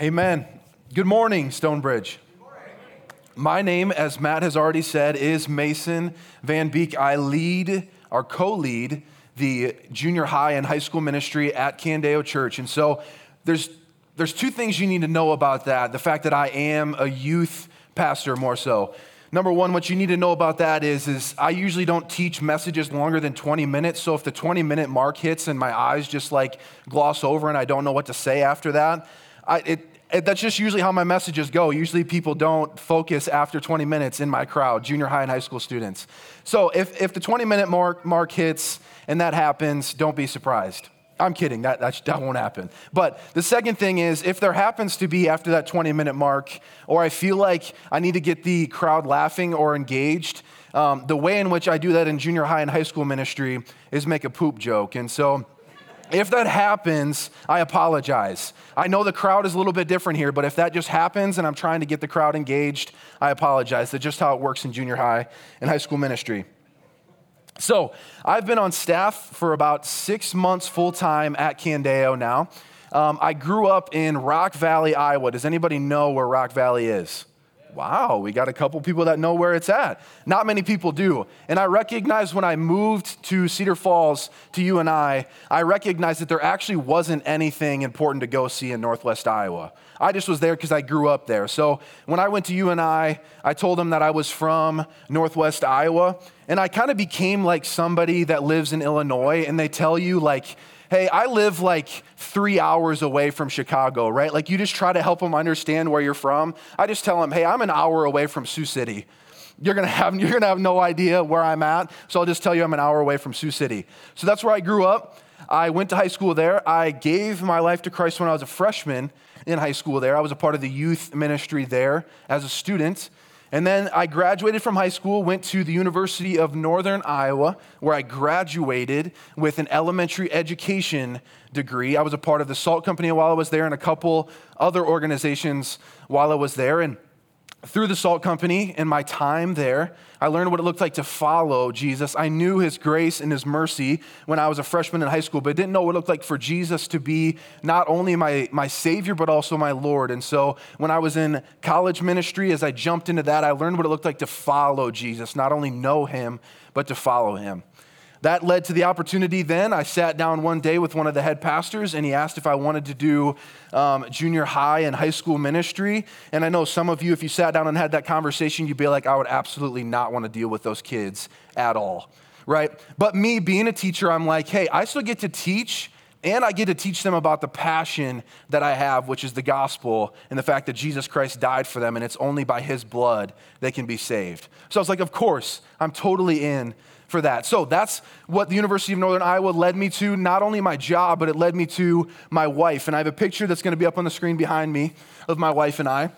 Amen. Good morning, Stonebridge. My name, as Matt has already said, is Mason Van Beek. I lead or co lead the junior high and high school ministry at Candeo Church. And so there's, there's two things you need to know about that the fact that I am a youth pastor, more so. Number one, what you need to know about that is, is I usually don't teach messages longer than 20 minutes. So if the 20 minute mark hits and my eyes just like gloss over and I don't know what to say after that, I, it, it, that's just usually how my messages go. Usually people don't focus after 20 minutes in my crowd, junior high and high school students. So if, if the 20 minute mark, mark hits and that happens, don't be surprised. I'm kidding, that, that, that won't happen. But the second thing is, if there happens to be after that 20 minute mark, or I feel like I need to get the crowd laughing or engaged, um, the way in which I do that in junior high and high school ministry is make a poop joke. And so, if that happens, I apologize. I know the crowd is a little bit different here, but if that just happens and I'm trying to get the crowd engaged, I apologize. That's just how it works in junior high and high school ministry. So, I've been on staff for about six months full time at Candeo now. Um, I grew up in Rock Valley, Iowa. Does anybody know where Rock Valley is? Wow, we got a couple people that know where it's at. Not many people do. And I recognized when I moved to Cedar Falls to UNI, I I recognized that there actually wasn't anything important to go see in Northwest Iowa. I just was there because I grew up there. So when I went to UNI, I told them that I was from Northwest Iowa. And I kind of became like somebody that lives in Illinois, and they tell you, like, hey, I live like three hours away from Chicago, right? Like you just try to help them understand where you're from. I just tell them, hey, I'm an hour away from Sioux City. You're gonna have you're gonna have no idea where I'm at, so I'll just tell you I'm an hour away from Sioux City. So that's where I grew up. I went to high school there. I gave my life to Christ when I was a freshman in high school there. I was a part of the youth ministry there as a student. And then I graduated from high school, went to the University of Northern Iowa, where I graduated with an elementary education degree. I was a part of the Salt Company while I was there and a couple other organizations while I was there. And through the Salt Company and my time there, I learned what it looked like to follow Jesus. I knew his grace and his mercy when I was a freshman in high school, but didn't know what it looked like for Jesus to be not only my, my Savior, but also my Lord. And so when I was in college ministry, as I jumped into that, I learned what it looked like to follow Jesus, not only know him, but to follow him. That led to the opportunity then. I sat down one day with one of the head pastors, and he asked if I wanted to do um, junior high and high school ministry. And I know some of you, if you sat down and had that conversation, you'd be like, I would absolutely not want to deal with those kids at all, right? But me being a teacher, I'm like, hey, I still get to teach. And I get to teach them about the passion that I have, which is the gospel and the fact that Jesus Christ died for them, and it's only by his blood they can be saved. So I was like, of course, I'm totally in for that. So that's what the University of Northern Iowa led me to, not only my job, but it led me to my wife. And I have a picture that's going to be up on the screen behind me of my wife and I.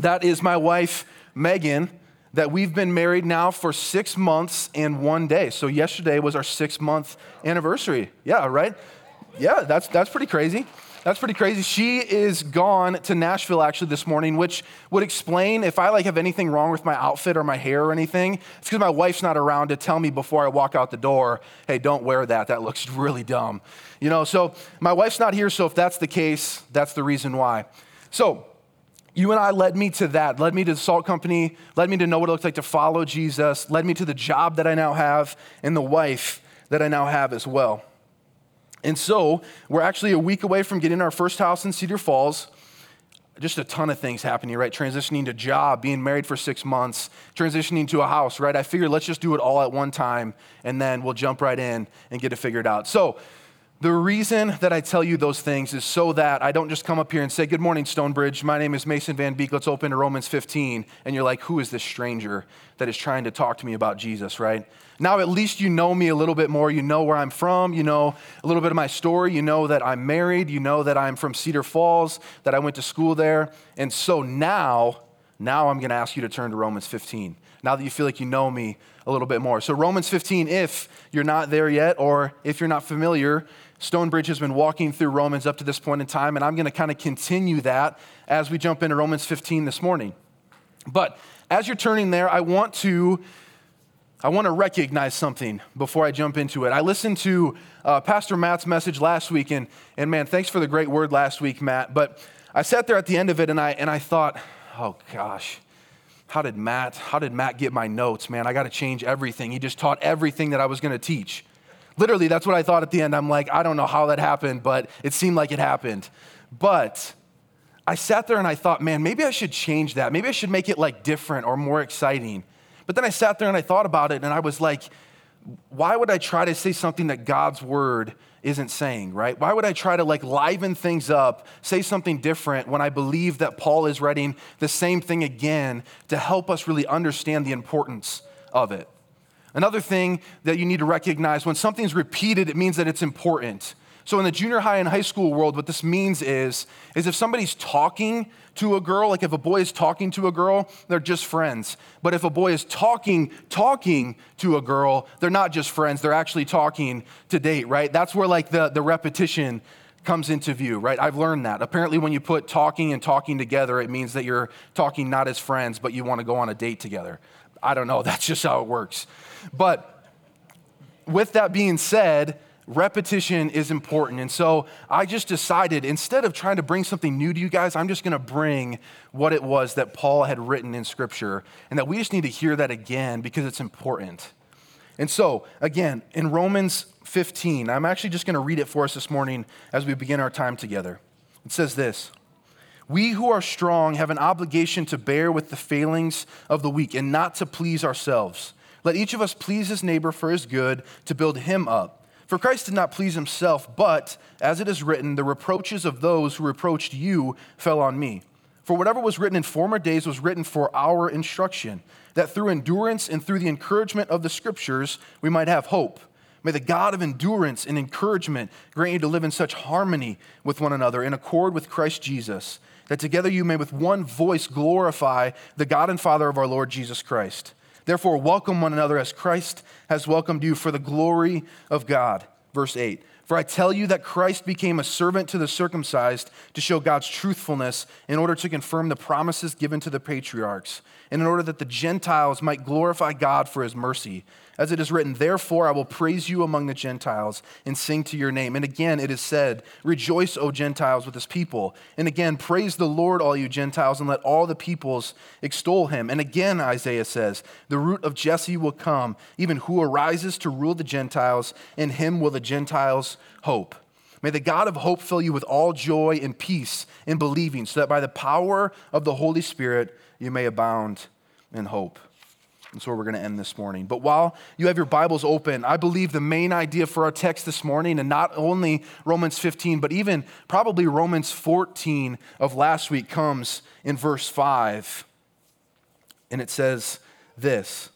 That is my wife, Megan, that we've been married now for six months and one day. So yesterday was our six month anniversary. Yeah, right? Yeah, that's, that's pretty crazy. That's pretty crazy. She is gone to Nashville actually this morning, which would explain if I like have anything wrong with my outfit or my hair or anything. It's because my wife's not around to tell me before I walk out the door, hey, don't wear that. That looks really dumb. You know, so my wife's not here, so if that's the case, that's the reason why. So UNI led me to that, led me to the salt company, led me to know what it looks like to follow Jesus, led me to the job that I now have and the wife that I now have as well. And so we're actually a week away from getting our first house in Cedar Falls. Just a ton of things happening, right? Transitioning to job, being married for six months, transitioning to a house, right? I figured let's just do it all at one time and then we'll jump right in and get it figured out. So the reason that I tell you those things is so that I don't just come up here and say, Good morning, Stonebridge. My name is Mason Van Beek. Let's open to Romans 15. And you're like, Who is this stranger that is trying to talk to me about Jesus, right? Now, at least you know me a little bit more. You know where I'm from. You know a little bit of my story. You know that I'm married. You know that I'm from Cedar Falls, that I went to school there. And so now, now I'm going to ask you to turn to Romans 15. Now that you feel like you know me a little bit more. So, Romans 15, if you're not there yet, or if you're not familiar, Stonebridge has been walking through Romans up to this point in time, and I'm going to kind of continue that as we jump into Romans 15 this morning. But as you're turning there, I want to I want to recognize something before I jump into it. I listened to uh, Pastor Matt's message last week, and, and man, thanks for the great word last week, Matt. But I sat there at the end of it and I, and I thought, oh gosh, how did Matt, how did Matt get my notes, man? I got to change everything. He just taught everything that I was going to teach. Literally, that's what I thought at the end. I'm like, I don't know how that happened, but it seemed like it happened. But I sat there and I thought, man, maybe I should change that. Maybe I should make it like different or more exciting. But then I sat there and I thought about it and I was like, why would I try to say something that God's word isn't saying, right? Why would I try to like liven things up, say something different when I believe that Paul is writing the same thing again to help us really understand the importance of it? Another thing that you need to recognize when something's repeated, it means that it's important. So in the junior high and high school world, what this means is, is if somebody's talking to a girl, like if a boy is talking to a girl, they're just friends. But if a boy is talking, talking to a girl, they're not just friends, they're actually talking to date, right? That's where like the, the repetition comes into view, right? I've learned that. Apparently, when you put talking and talking together, it means that you're talking not as friends, but you want to go on a date together. I don't know, that's just how it works. But with that being said, repetition is important. And so I just decided instead of trying to bring something new to you guys, I'm just going to bring what it was that Paul had written in Scripture and that we just need to hear that again because it's important. And so, again, in Romans 15, I'm actually just going to read it for us this morning as we begin our time together. It says this. We who are strong have an obligation to bear with the failings of the weak and not to please ourselves. Let each of us please his neighbor for his good, to build him up. For Christ did not please himself, but, as it is written, the reproaches of those who reproached you fell on me. For whatever was written in former days was written for our instruction, that through endurance and through the encouragement of the scriptures we might have hope. May the God of endurance and encouragement grant you to live in such harmony with one another, in accord with Christ Jesus, that together you may with one voice glorify the God and Father of our Lord Jesus Christ. Therefore, welcome one another as Christ has welcomed you for the glory of God. Verse 8 For I tell you that Christ became a servant to the circumcised to show God's truthfulness in order to confirm the promises given to the patriarchs, and in order that the Gentiles might glorify God for his mercy. As it is written, Therefore I will praise you among the Gentiles and sing to your name. And again it is said, Rejoice, O Gentiles, with his people. And again, praise the Lord, all you Gentiles, and let all the peoples extol him. And again, Isaiah says, The root of Jesse will come, even who arises to rule the Gentiles, in him will the Gentiles hope. May the God of hope fill you with all joy and peace in believing, so that by the power of the Holy Spirit you may abound in hope. That's where we're going to end this morning. But while you have your Bibles open, I believe the main idea for our text this morning, and not only Romans 15, but even probably Romans 14 of last week, comes in verse 5. And it says this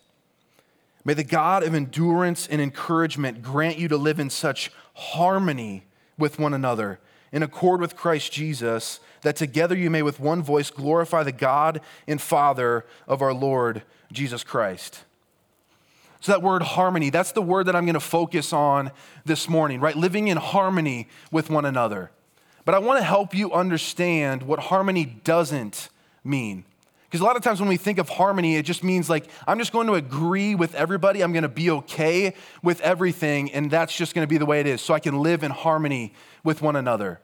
May the God of endurance and encouragement grant you to live in such harmony with one another, in accord with Christ Jesus, that together you may with one voice glorify the God and Father of our Lord Jesus Christ. So, that word harmony, that's the word that I'm going to focus on this morning, right? Living in harmony with one another. But I want to help you understand what harmony doesn't mean. Because a lot of times when we think of harmony, it just means like, I'm just going to agree with everybody. I'm going to be okay with everything, and that's just going to be the way it is, so I can live in harmony with one another.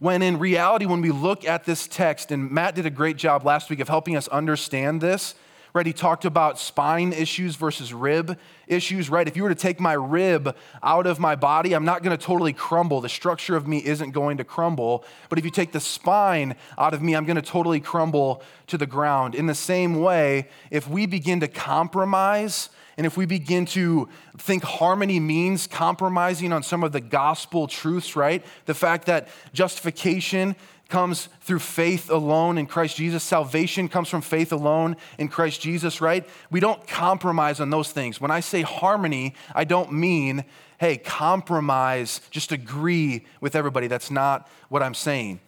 When in reality, when we look at this text, and Matt did a great job last week of helping us understand this, right? He talked about spine issues versus rib issues, right? If you were to take my rib out of my body, I'm not going to totally crumble. The structure of me isn't going to crumble. But if you take the spine out of me, I'm going to totally crumble to the ground. In the same way, if we begin to compromise, and if we begin to think harmony means compromising on some of the gospel truths, right? The fact that justification comes through faith alone in Christ Jesus. Salvation comes from faith alone in Christ Jesus, right? We don't compromise on those things. When I say harmony, I don't mean, hey, compromise, just agree with everybody. That's not what I'm saying.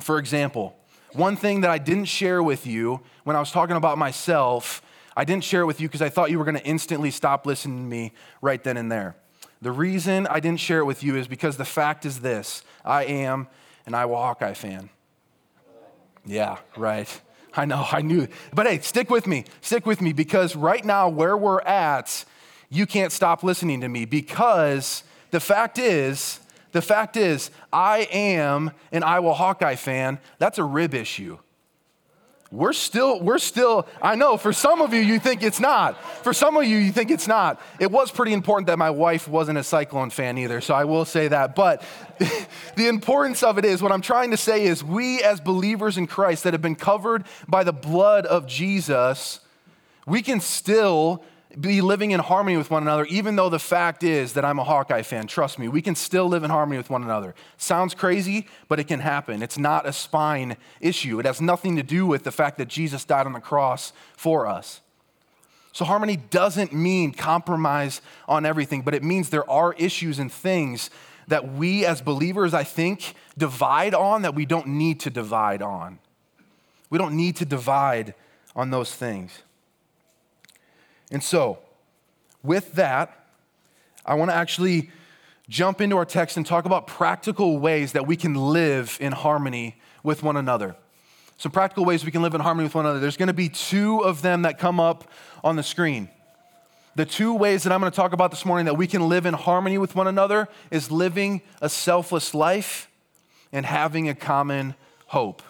For example, one thing that I didn't share with you when I was talking about myself, I didn't share it with you because I thought you were going to instantly stop listening to me right then and there. The reason I didn't share it with you is because the fact is this I am an Iowa Hawkeye fan. Yeah, right. I know, I knew. But hey, stick with me. Stick with me because right now, where we're at, you can't stop listening to me because the fact is, the fact is, I am an Iowa Hawkeye fan. That's a rib issue. We're still, we're still, I know for some of you, you think it's not. For some of you, you think it's not. It was pretty important that my wife wasn't a Cyclone fan either, so I will say that. But the importance of it is, what I'm trying to say is, we as believers in Christ that have been covered by the blood of Jesus, we can still be living in harmony with one another, even though the fact is that I'm a Hawkeye fan. Trust me, we can still live in harmony with one another. Sounds crazy, but it can happen. It's not a spine issue, it has nothing to do with the fact that Jesus died on the cross for us. So, harmony doesn't mean compromise on everything, but it means there are issues and things that we as believers, I think, divide on that we don't need to divide on. We don't need to divide on those things. And so, with that, I want to actually jump into our text and talk about practical ways that we can live in harmony with one another. Some practical ways we can live in harmony with one another. There's going to be two of them that come up on the screen. The two ways that I'm going to talk about this morning that we can live in harmony with one another is living a selfless life and having a common hope.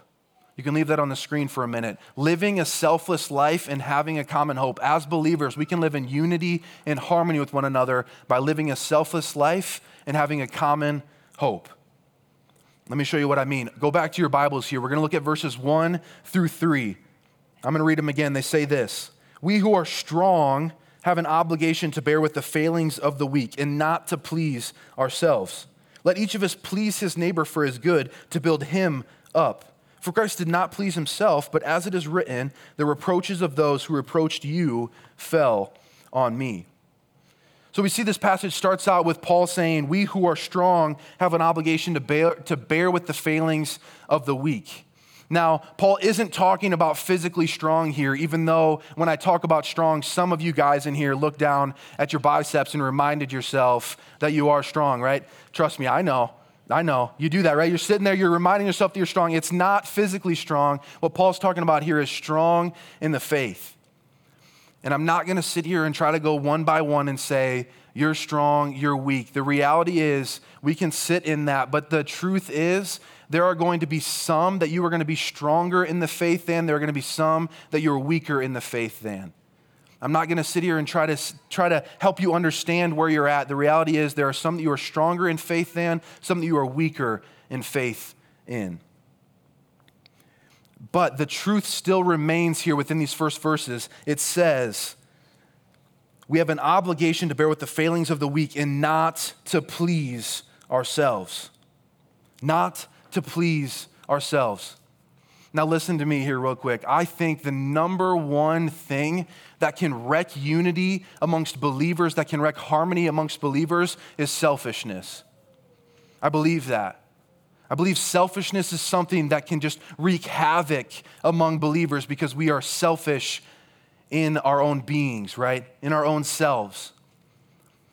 You can leave that on the screen for a minute. Living a selfless life and having a common hope. As believers, we can live in unity and harmony with one another by living a selfless life and having a common hope. Let me show you what I mean. Go back to your Bibles here. We're going to look at verses 1 through 3. I'm going to read them again. They say this We who are strong have an obligation to bear with the failings of the weak and not to please ourselves. Let each of us please his neighbor for his good to build him up. For Christ did not please himself, but as it is written, the reproaches of those who reproached you fell on me. So we see this passage starts out with Paul saying, We who are strong have an obligation to bear, to bear with the failings of the weak. Now, Paul isn't talking about physically strong here, even though when I talk about strong, some of you guys in here look down at your biceps and reminded yourself that you are strong, right? Trust me, I know. I know. You do that, right? You're sitting there, you're reminding yourself that you're strong. It's not physically strong. What Paul's talking about here is strong in the faith. And I'm not going to sit here and try to go one by one and say, you're strong, you're weak. The reality is, we can sit in that. But the truth is, there are going to be some that you are going to be stronger in the faith than, there are going to be some that you're weaker in the faith than. I'm not going to sit here and try to, try to help you understand where you're at. The reality is, there are some that you are stronger in faith than, some that you are weaker in faith in. But the truth still remains here within these first verses. It says, we have an obligation to bear with the failings of the weak and not to please ourselves. Not to please ourselves. Now, listen to me here, real quick. I think the number one thing that can wreck unity amongst believers, that can wreck harmony amongst believers, is selfishness. I believe that. I believe selfishness is something that can just wreak havoc among believers because we are selfish in our own beings, right? In our own selves.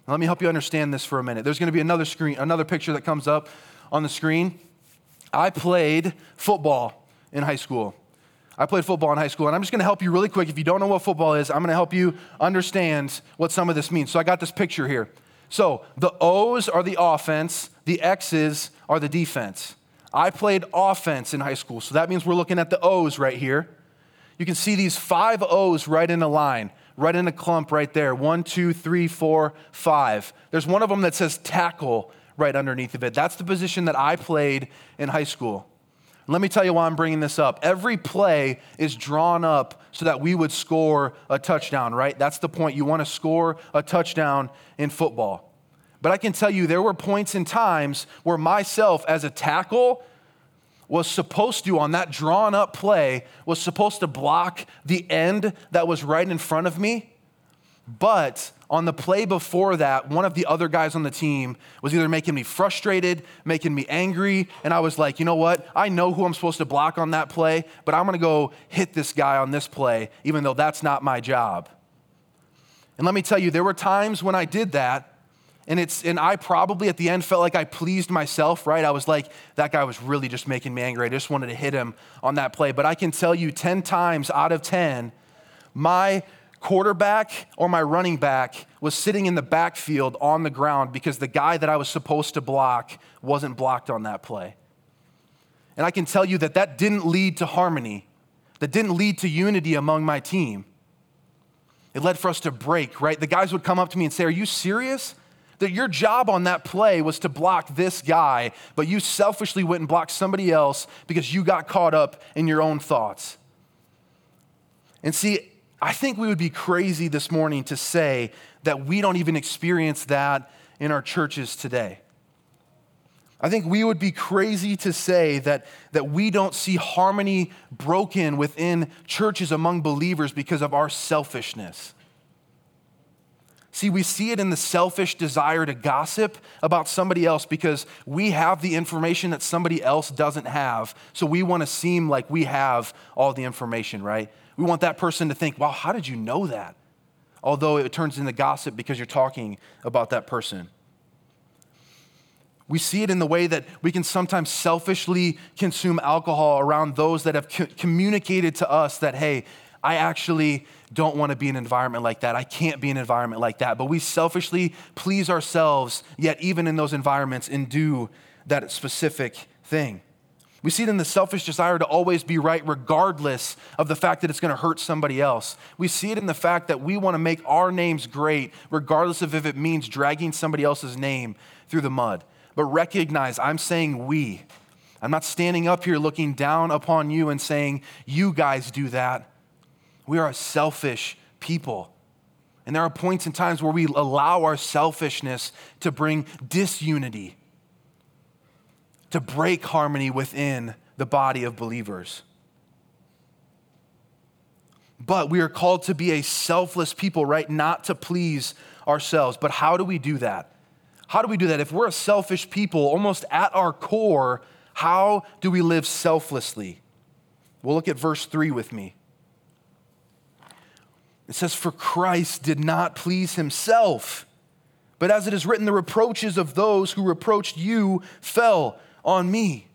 Now, let me help you understand this for a minute. There's going to be another screen, another picture that comes up on the screen. I played football in high school. I played football in high school, and I'm just gonna help you really quick. If you don't know what football is, I'm gonna help you understand what some of this means. So I got this picture here. So the O's are the offense, the X's are the defense. I played offense in high school, so that means we're looking at the O's right here. You can see these five O's right in a line, right in a clump right there. One, two, three, four, five. There's one of them that says tackle right underneath of it. That's the position that I played in high school. Let me tell you why I'm bringing this up. Every play is drawn up so that we would score a touchdown, right? That's the point. You want to score a touchdown in football. But I can tell you there were points in times where myself as a tackle was supposed to, on that drawn up play, was supposed to block the end that was right in front of me. But on the play before that, one of the other guys on the team was either making me frustrated, making me angry, and I was like, you know what? I know who I'm supposed to block on that play, but I'm gonna go hit this guy on this play, even though that's not my job. And let me tell you, there were times when I did that, and it's and I probably at the end felt like I pleased myself, right? I was like, that guy was really just making me angry. I just wanted to hit him on that play. But I can tell you 10 times out of 10, my quarterback or my running back was sitting in the backfield on the ground because the guy that I was supposed to block wasn't blocked on that play. And I can tell you that that didn't lead to harmony, that didn't lead to unity among my team. It led for us to break, right? The guys would come up to me and say, Are you serious? that your job on that play was to block this guy, but you selfishly went and blocked somebody else because you got caught up in your own thoughts. And see, I think we would be crazy this morning to say that we don't even experience that in our churches today. I think we would be crazy to say that, that we don't see harmony broken within churches among believers because of our selfishness. See, we see it in the selfish desire to gossip about somebody else because we have the information that somebody else doesn't have. So we want to seem like we have all the information, right? We want that person to think, wow, how did you know that? Although it turns into gossip because you're talking about that person. We see it in the way that we can sometimes selfishly consume alcohol around those that have co- communicated to us that, hey, I actually don't want to be in an environment like that. I can't be in an environment like that. But we selfishly please ourselves, yet, even in those environments, and do that specific thing. We see it in the selfish desire to always be right, regardless of the fact that it's going to hurt somebody else. We see it in the fact that we want to make our names great, regardless of if it means dragging somebody else's name through the mud. But recognize, I'm saying we. I'm not standing up here looking down upon you and saying, you guys do that. We are a selfish people. And there are points and times where we allow our selfishness to bring disunity, to break harmony within the body of believers. But we are called to be a selfless people, right? Not to please ourselves. But how do we do that? How do we do that? If we're a selfish people, almost at our core, how do we live selflessly? We'll look at verse 3 with me. It says, For Christ did not please himself, but as it is written, the reproaches of those who reproached you fell on me.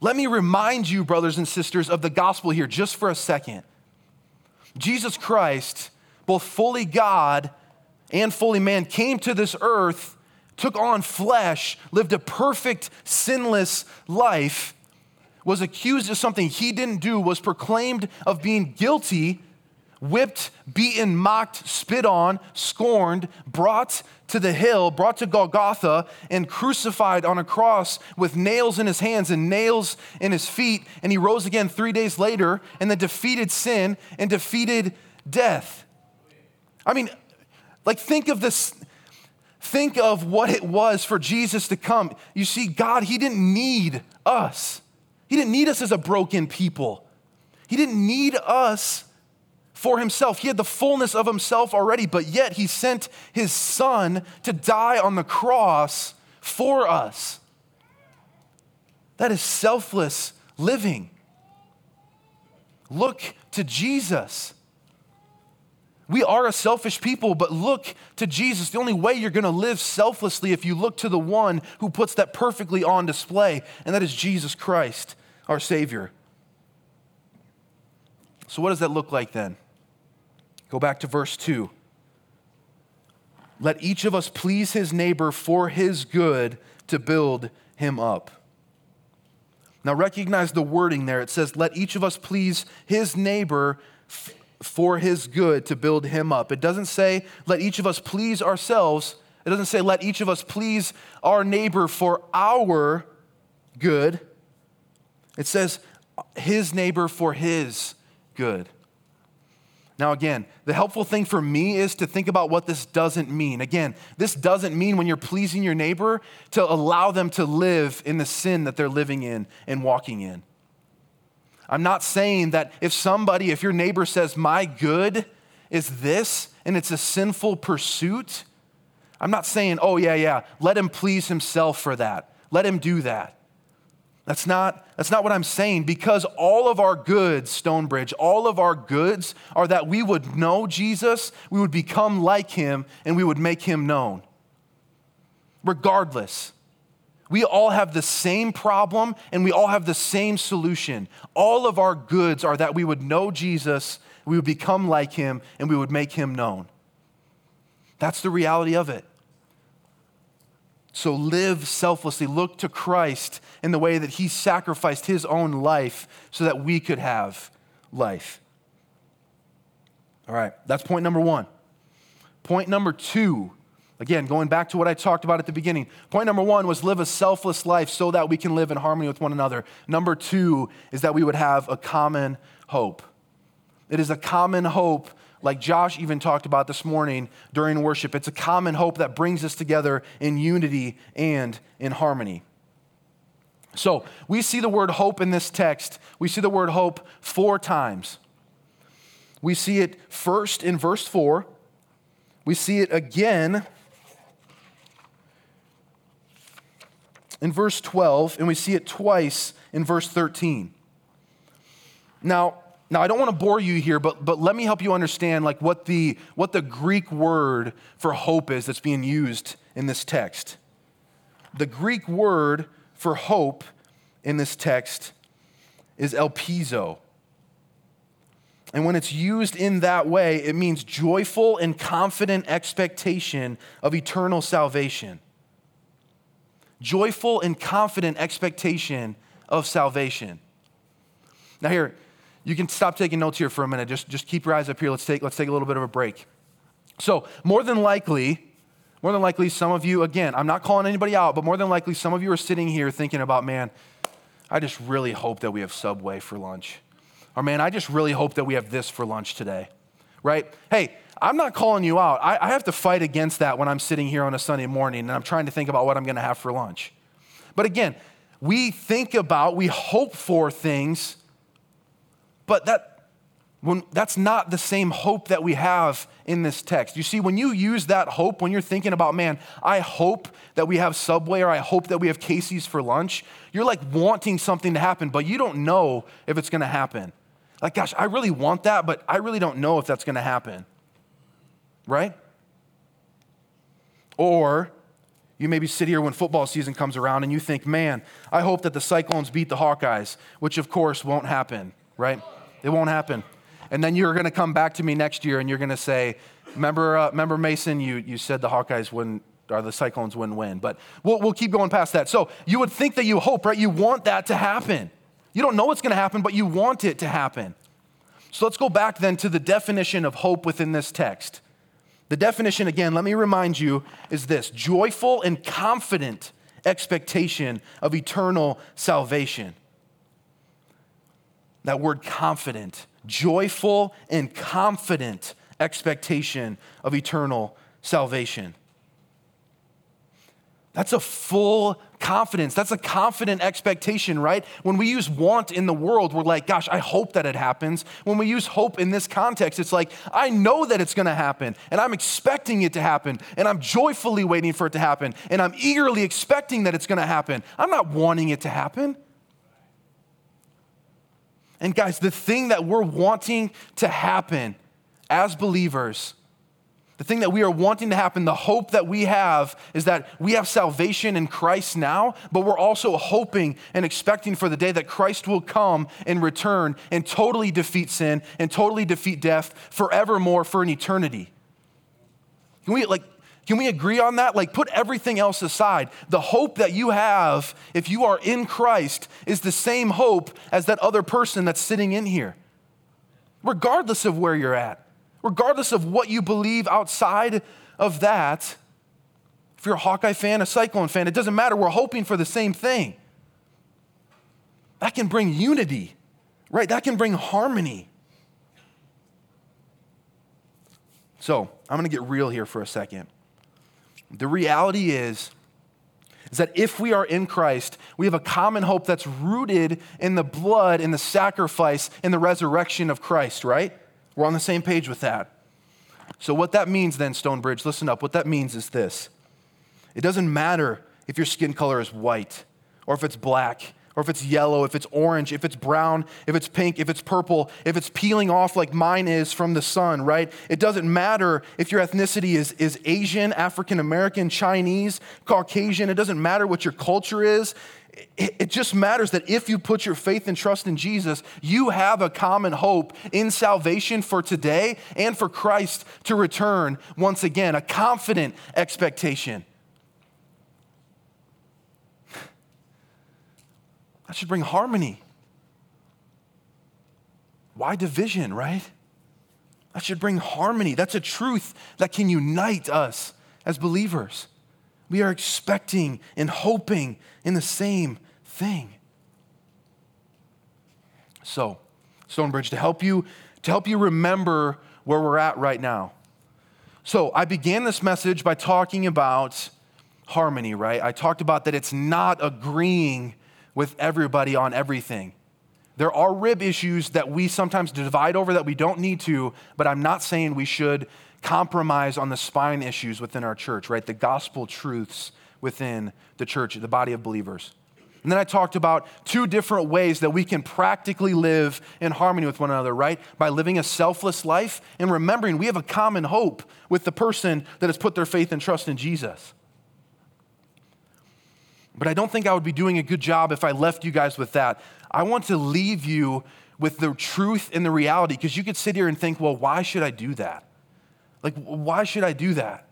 Let me remind you, brothers and sisters, of the gospel here just for a second. Jesus Christ, both fully God and fully man, came to this earth, took on flesh, lived a perfect, sinless life, was accused of something he didn't do, was proclaimed of being guilty whipped, beaten, mocked, spit on, scorned, brought to the hill, brought to Golgotha, and crucified on a cross with nails in his hands and nails in his feet. And he rose again three days later and then defeated sin and defeated death. I mean, like, think of this. Think of what it was for Jesus to come. You see, God, He didn't need us. He didn't need us as a broken people. He didn't need us for himself. He had the fullness of himself already, but yet he sent his son to die on the cross for us. That is selfless living. Look to Jesus. We are a selfish people, but look to Jesus. The only way you're going to live selflessly if you look to the one who puts that perfectly on display, and that is Jesus Christ, our Savior. So, what does that look like then? Go back to verse 2. Let each of us please his neighbor for his good to build him up. Now, recognize the wording there. It says, Let each of us please his neighbor f- for his good to build him up. It doesn't say, Let each of us please ourselves. It doesn't say, Let each of us please our neighbor for our good. It says, His neighbor for his good. Now, again, the helpful thing for me is to think about what this doesn't mean. Again, this doesn't mean when you're pleasing your neighbor to allow them to live in the sin that they're living in and walking in. I'm not saying that if somebody, if your neighbor says, my good is this, and it's a sinful pursuit, I'm not saying, oh, yeah, yeah, let him please himself for that. Let him do that. That's not, that's not what I'm saying because all of our goods, Stonebridge, all of our goods are that we would know Jesus, we would become like him, and we would make him known. regardless. We all have the same problem and we all have the same solution. All of our goods are that we would know Jesus, we would become like him, and we would make him known. That's the reality of it. So live selflessly. Look to Christ in the way that he sacrificed his own life so that we could have life. All right, that's point number one. Point number two Again, going back to what I talked about at the beginning. Point number one was live a selfless life so that we can live in harmony with one another. Number two is that we would have a common hope. It is a common hope, like Josh even talked about this morning during worship. It's a common hope that brings us together in unity and in harmony. So we see the word hope in this text. We see the word hope four times. We see it first in verse 4. We see it again in verse 12, and we see it twice in verse 13. Now, now I don't want to bore you here, but, but let me help you understand like what the, what the Greek word for hope is that's being used in this text. The Greek word for hope in this text is elpizo. And when it's used in that way, it means joyful and confident expectation of eternal salvation joyful and confident expectation of salvation. Now, here, you can stop taking notes here for a minute. Just, just keep your eyes up here. Let's take, let's take a little bit of a break. So, more than likely, more than likely, some of you, again, I'm not calling anybody out, but more than likely, some of you are sitting here thinking about, man, I just really hope that we have Subway for lunch. Or, man, I just really hope that we have this for lunch today, right? Hey, I'm not calling you out. I, I have to fight against that when I'm sitting here on a Sunday morning and I'm trying to think about what I'm going to have for lunch. But again, we think about, we hope for things, but that when, that's not the same hope that we have in this text. You see, when you use that hope, when you're thinking about, man, I hope that we have Subway or I hope that we have Casey's for lunch, you're like wanting something to happen, but you don't know if it's gonna happen. Like, gosh, I really want that, but I really don't know if that's gonna happen right? Or you maybe sit here when football season comes around and you think, man, I hope that the Cyclones beat the Hawkeyes, which of course won't happen, right? It won't happen. And then you're going to come back to me next year and you're going to say, remember, uh, remember Mason, you, you said the Hawkeyes wouldn't, or the Cyclones wouldn't win. But we'll, we'll keep going past that. So you would think that you hope, right? You want that to happen. You don't know what's going to happen, but you want it to happen. So let's go back then to the definition of hope within this text. The definition, again, let me remind you, is this joyful and confident expectation of eternal salvation. That word confident, joyful and confident expectation of eternal salvation. That's a full confidence. That's a confident expectation, right? When we use want in the world, we're like, gosh, I hope that it happens. When we use hope in this context, it's like, I know that it's gonna happen, and I'm expecting it to happen, and I'm joyfully waiting for it to happen, and I'm eagerly expecting that it's gonna happen. I'm not wanting it to happen. And guys, the thing that we're wanting to happen as believers the thing that we are wanting to happen, the hope that we have is that we have salvation in Christ now, but we're also hoping and expecting for the day that Christ will come and return and totally defeat sin and totally defeat death forevermore for an eternity. Can we like can we agree on that? Like put everything else aside. The hope that you have if you are in Christ is the same hope as that other person that's sitting in here. Regardless of where you're at regardless of what you believe outside of that. If you're a Hawkeye fan, a Cyclone fan, it doesn't matter. We're hoping for the same thing. That can bring unity, right? That can bring harmony. So, I'm going to get real here for a second. The reality is, is that if we are in Christ, we have a common hope that's rooted in the blood, in the sacrifice, in the resurrection of Christ, right? We're on the same page with that. So, what that means then, Stonebridge, listen up. What that means is this it doesn't matter if your skin color is white, or if it's black, or if it's yellow, if it's orange, if it's brown, if it's pink, if it's purple, if it's peeling off like mine is from the sun, right? It doesn't matter if your ethnicity is, is Asian, African American, Chinese, Caucasian. It doesn't matter what your culture is. It, it just matters that if you put your faith and trust in Jesus, you have a common hope in salvation for today and for Christ to return once again, a confident expectation. That should bring harmony. Why division, right? That should bring harmony. That's a truth that can unite us as believers. We are expecting and hoping in the same thing. So, Stonebridge, to help you, to help you remember where we're at right now. So, I began this message by talking about harmony, right? I talked about that it's not agreeing with everybody on everything. There are rib issues that we sometimes divide over that we don't need to, but I'm not saying we should compromise on the spine issues within our church, right? The gospel truths within the church, the body of believers. And then I talked about two different ways that we can practically live in harmony with one another, right? By living a selfless life and remembering we have a common hope with the person that has put their faith and trust in Jesus. But I don't think I would be doing a good job if I left you guys with that. I want to leave you with the truth and the reality because you could sit here and think, well, why should I do that? Like, why should I do that?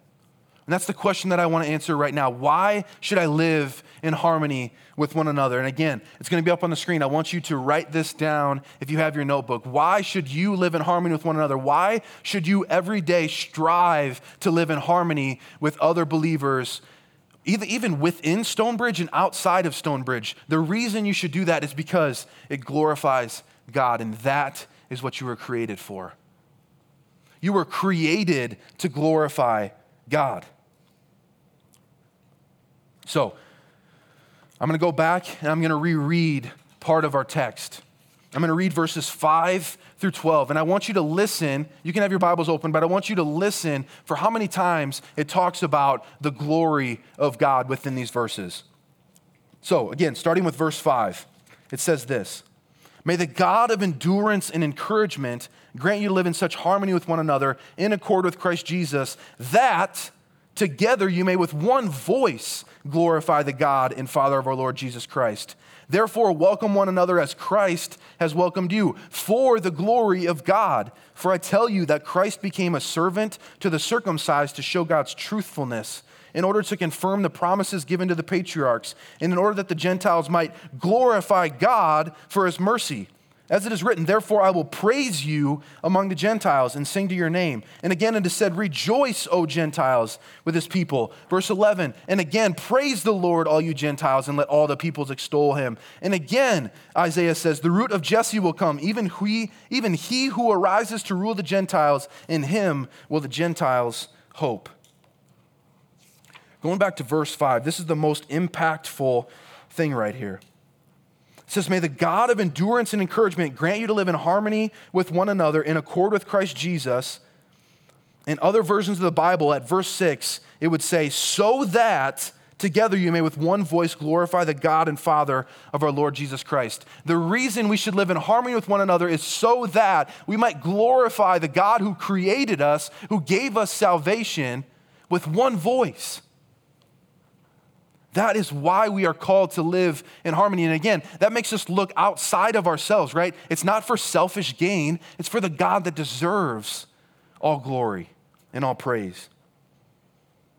And that's the question that I want to answer right now. Why should I live in harmony with one another? And again, it's going to be up on the screen. I want you to write this down if you have your notebook. Why should you live in harmony with one another? Why should you every day strive to live in harmony with other believers even within Stonebridge and outside of Stonebridge. The reason you should do that is because it glorifies God, and that is what you were created for. You were created to glorify God. So, I'm going to go back and I'm going to reread part of our text. I'm going to read verses 5 through 12. And I want you to listen. You can have your Bibles open, but I want you to listen for how many times it talks about the glory of God within these verses. So, again, starting with verse 5, it says this May the God of endurance and encouragement grant you to live in such harmony with one another in accord with Christ Jesus, that together you may with one voice glorify the God and Father of our Lord Jesus Christ. Therefore, welcome one another as Christ has welcomed you for the glory of God. For I tell you that Christ became a servant to the circumcised to show God's truthfulness, in order to confirm the promises given to the patriarchs, and in order that the Gentiles might glorify God for his mercy. As it is written, therefore I will praise you among the Gentiles and sing to your name. And again it is said, Rejoice, O Gentiles, with his people. Verse 11, and again, praise the Lord, all you Gentiles, and let all the peoples extol him. And again, Isaiah says, The root of Jesse will come, even he, even he who arises to rule the Gentiles, in him will the Gentiles hope. Going back to verse 5, this is the most impactful thing right here. It says, May the God of endurance and encouragement grant you to live in harmony with one another in accord with Christ Jesus. In other versions of the Bible, at verse 6, it would say, So that together you may with one voice glorify the God and Father of our Lord Jesus Christ. The reason we should live in harmony with one another is so that we might glorify the God who created us, who gave us salvation, with one voice. That is why we are called to live in harmony. And again, that makes us look outside of ourselves, right? It's not for selfish gain, it's for the God that deserves all glory and all praise.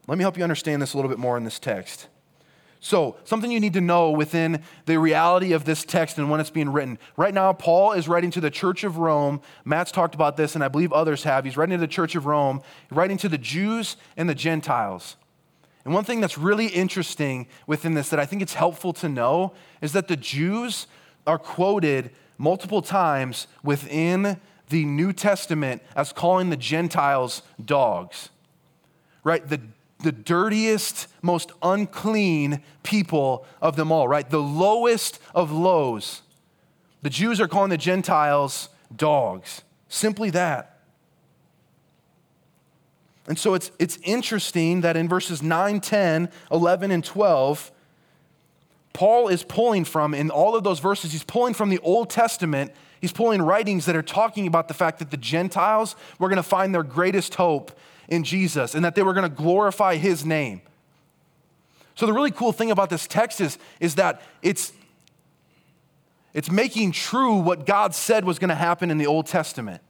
Let me help you understand this a little bit more in this text. So, something you need to know within the reality of this text and when it's being written. Right now, Paul is writing to the church of Rome. Matt's talked about this, and I believe others have. He's writing to the church of Rome, writing to the Jews and the Gentiles. And one thing that's really interesting within this that I think it's helpful to know is that the Jews are quoted multiple times within the New Testament as calling the Gentiles dogs, right? The, the dirtiest, most unclean people of them all, right? The lowest of lows. The Jews are calling the Gentiles dogs. Simply that. And so it's, it's interesting that in verses 9, 10, 11, and 12, Paul is pulling from in all of those verses, he's pulling from the Old Testament. He's pulling writings that are talking about the fact that the Gentiles were going to find their greatest hope in Jesus and that they were going to glorify his name. So, the really cool thing about this text is, is that it's, it's making true what God said was going to happen in the Old Testament.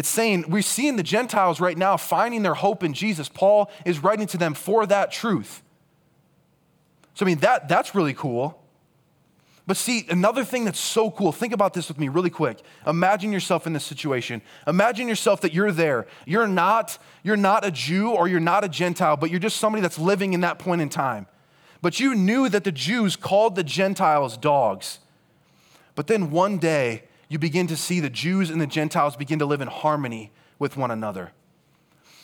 It's saying we're seeing the Gentiles right now finding their hope in Jesus. Paul is writing to them for that truth. So, I mean, that, that's really cool. But see, another thing that's so cool, think about this with me really quick. Imagine yourself in this situation. Imagine yourself that you're there. You're not, you're not a Jew or you're not a Gentile, but you're just somebody that's living in that point in time. But you knew that the Jews called the Gentiles dogs. But then one day, you begin to see the Jews and the Gentiles begin to live in harmony with one another.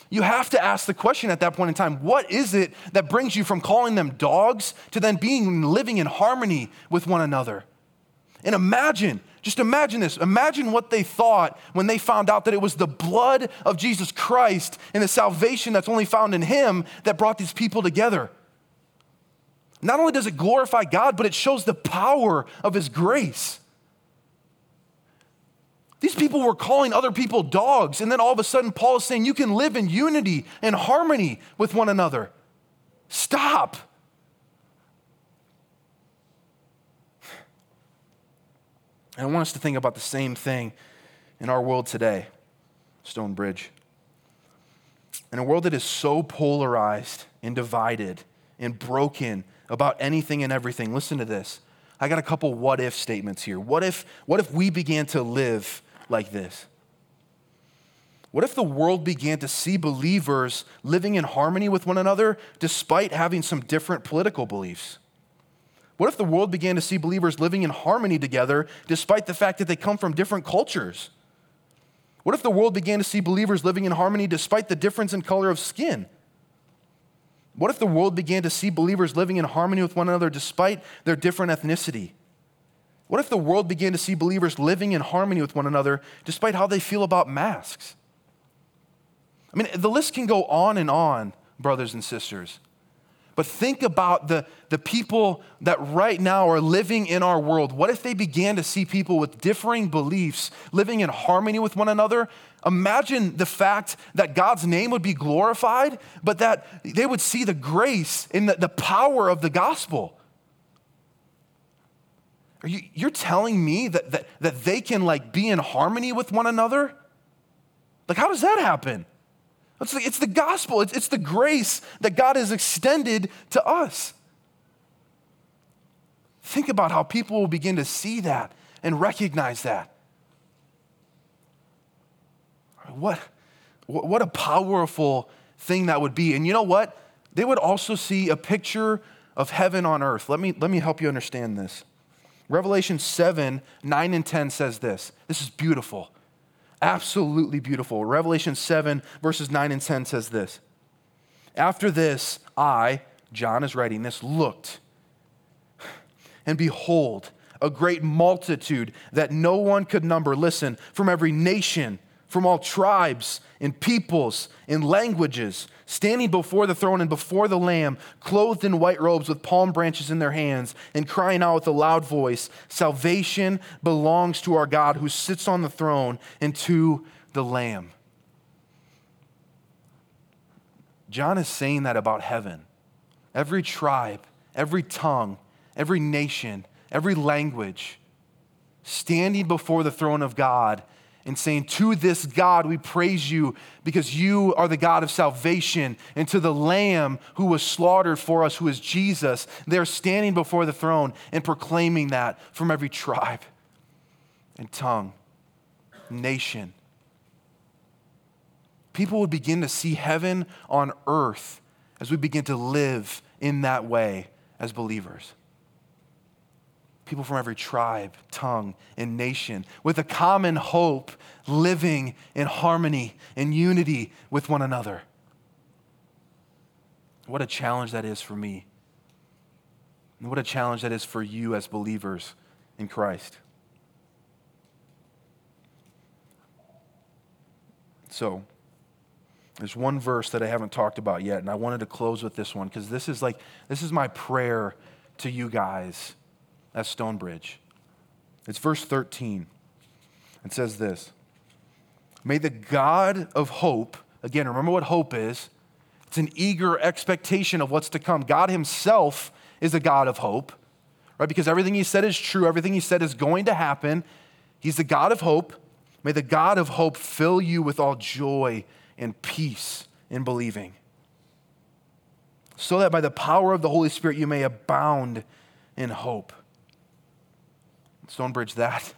You have to ask the question at that point in time what is it that brings you from calling them dogs to then being living in harmony with one another? And imagine, just imagine this. Imagine what they thought when they found out that it was the blood of Jesus Christ and the salvation that's only found in Him that brought these people together. Not only does it glorify God, but it shows the power of His grace. These people were calling other people dogs. And then all of a sudden, Paul is saying you can live in unity and harmony with one another. Stop. And I want us to think about the same thing in our world today, Stonebridge. In a world that is so polarized and divided and broken about anything and everything, listen to this. I got a couple what if statements here. What if, what if we began to live like this? What if the world began to see believers living in harmony with one another despite having some different political beliefs? What if the world began to see believers living in harmony together despite the fact that they come from different cultures? What if the world began to see believers living in harmony despite the difference in color of skin? What if the world began to see believers living in harmony with one another despite their different ethnicity? What if the world began to see believers living in harmony with one another despite how they feel about masks? I mean, the list can go on and on, brothers and sisters. But think about the, the people that right now are living in our world. What if they began to see people with differing beliefs living in harmony with one another? Imagine the fact that God's name would be glorified, but that they would see the grace and the, the power of the gospel. Are you, you're telling me that, that, that they can like be in harmony with one another? Like, how does that happen? It's the, it's the gospel, it's, it's the grace that God has extended to us. Think about how people will begin to see that and recognize that. What, what a powerful thing that would be. And you know what? They would also see a picture of heaven on earth. Let me, let me help you understand this. Revelation 7 9 and 10 says this. This is beautiful. Absolutely beautiful. Revelation 7, verses 9 and 10 says this. After this, I, John is writing this, looked, and behold, a great multitude that no one could number. Listen, from every nation from all tribes and peoples and languages, standing before the throne and before the Lamb, clothed in white robes with palm branches in their hands, and crying out with a loud voice Salvation belongs to our God who sits on the throne and to the Lamb. John is saying that about heaven. Every tribe, every tongue, every nation, every language, standing before the throne of God and saying, To this God we praise you because you are the God of salvation, and to the Lamb who was slaughtered for us, who is Jesus. They're standing before the throne and proclaiming that from every tribe and tongue, nation. People would begin to see heaven on earth as we begin to live in that way as believers people from every tribe, tongue, and nation with a common hope, living in harmony and unity with one another. What a challenge that is for me. And what a challenge that is for you as believers in Christ. So, there's one verse that I haven't talked about yet, and I wanted to close with this one because this is like, this is my prayer to you guys as Stonebridge. It's verse 13. It says this May the God of hope, again, remember what hope is. It's an eager expectation of what's to come. God Himself is a God of hope, right? Because everything He said is true, everything He said is going to happen. He's the God of hope. May the God of hope fill you with all joy and peace in believing, so that by the power of the Holy Spirit you may abound in hope. Stonebridge, that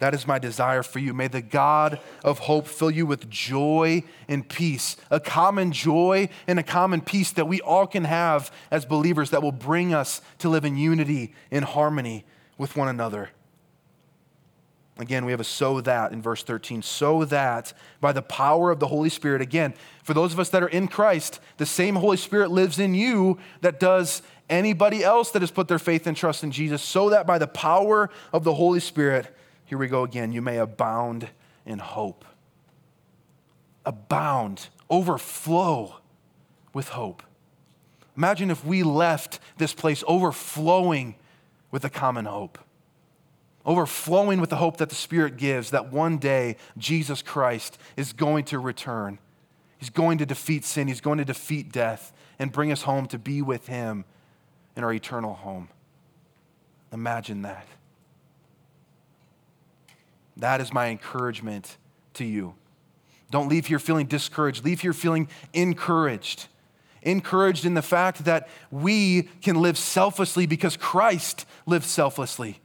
that is my desire for you. May the God of hope fill you with joy and peace, a common joy and a common peace that we all can have as believers that will bring us to live in unity, in harmony with one another. Again, we have a so that in verse 13. So that by the power of the Holy Spirit, again, for those of us that are in Christ, the same Holy Spirit lives in you that does anybody else that has put their faith and trust in Jesus, so that by the power of the Holy Spirit, here we go again. You may abound in hope. Abound, overflow with hope. Imagine if we left this place overflowing with a common hope, overflowing with the hope that the Spirit gives that one day Jesus Christ is going to return. He's going to defeat sin, He's going to defeat death, and bring us home to be with Him in our eternal home. Imagine that. That is my encouragement to you. Don't leave here feeling discouraged. Leave here feeling encouraged. Encouraged in the fact that we can live selflessly because Christ lived selflessly.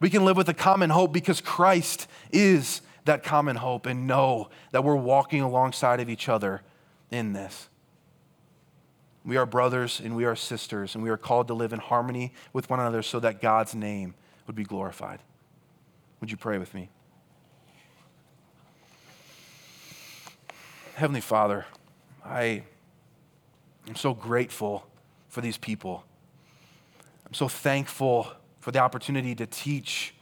We can live with a common hope because Christ is that common hope and know that we're walking alongside of each other in this. We are brothers and we are sisters, and we are called to live in harmony with one another so that God's name would be glorified. Would you pray with me? Heavenly Father, I am so grateful for these people. I'm so thankful for the opportunity to teach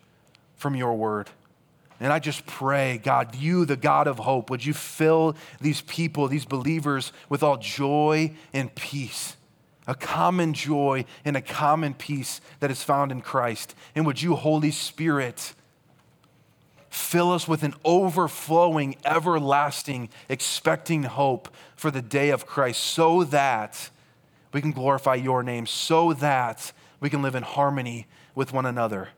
from your word. And I just pray, God, you, the God of hope, would you fill these people, these believers, with all joy and peace, a common joy and a common peace that is found in Christ. And would you, Holy Spirit, Fill us with an overflowing, everlasting, expecting hope for the day of Christ so that we can glorify your name, so that we can live in harmony with one another.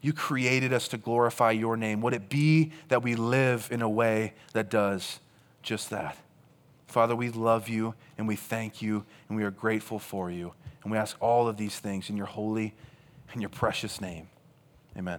You created us to glorify your name. Would it be that we live in a way that does just that? Father, we love you and we thank you and we are grateful for you. And we ask all of these things in your holy and your precious name. Amen.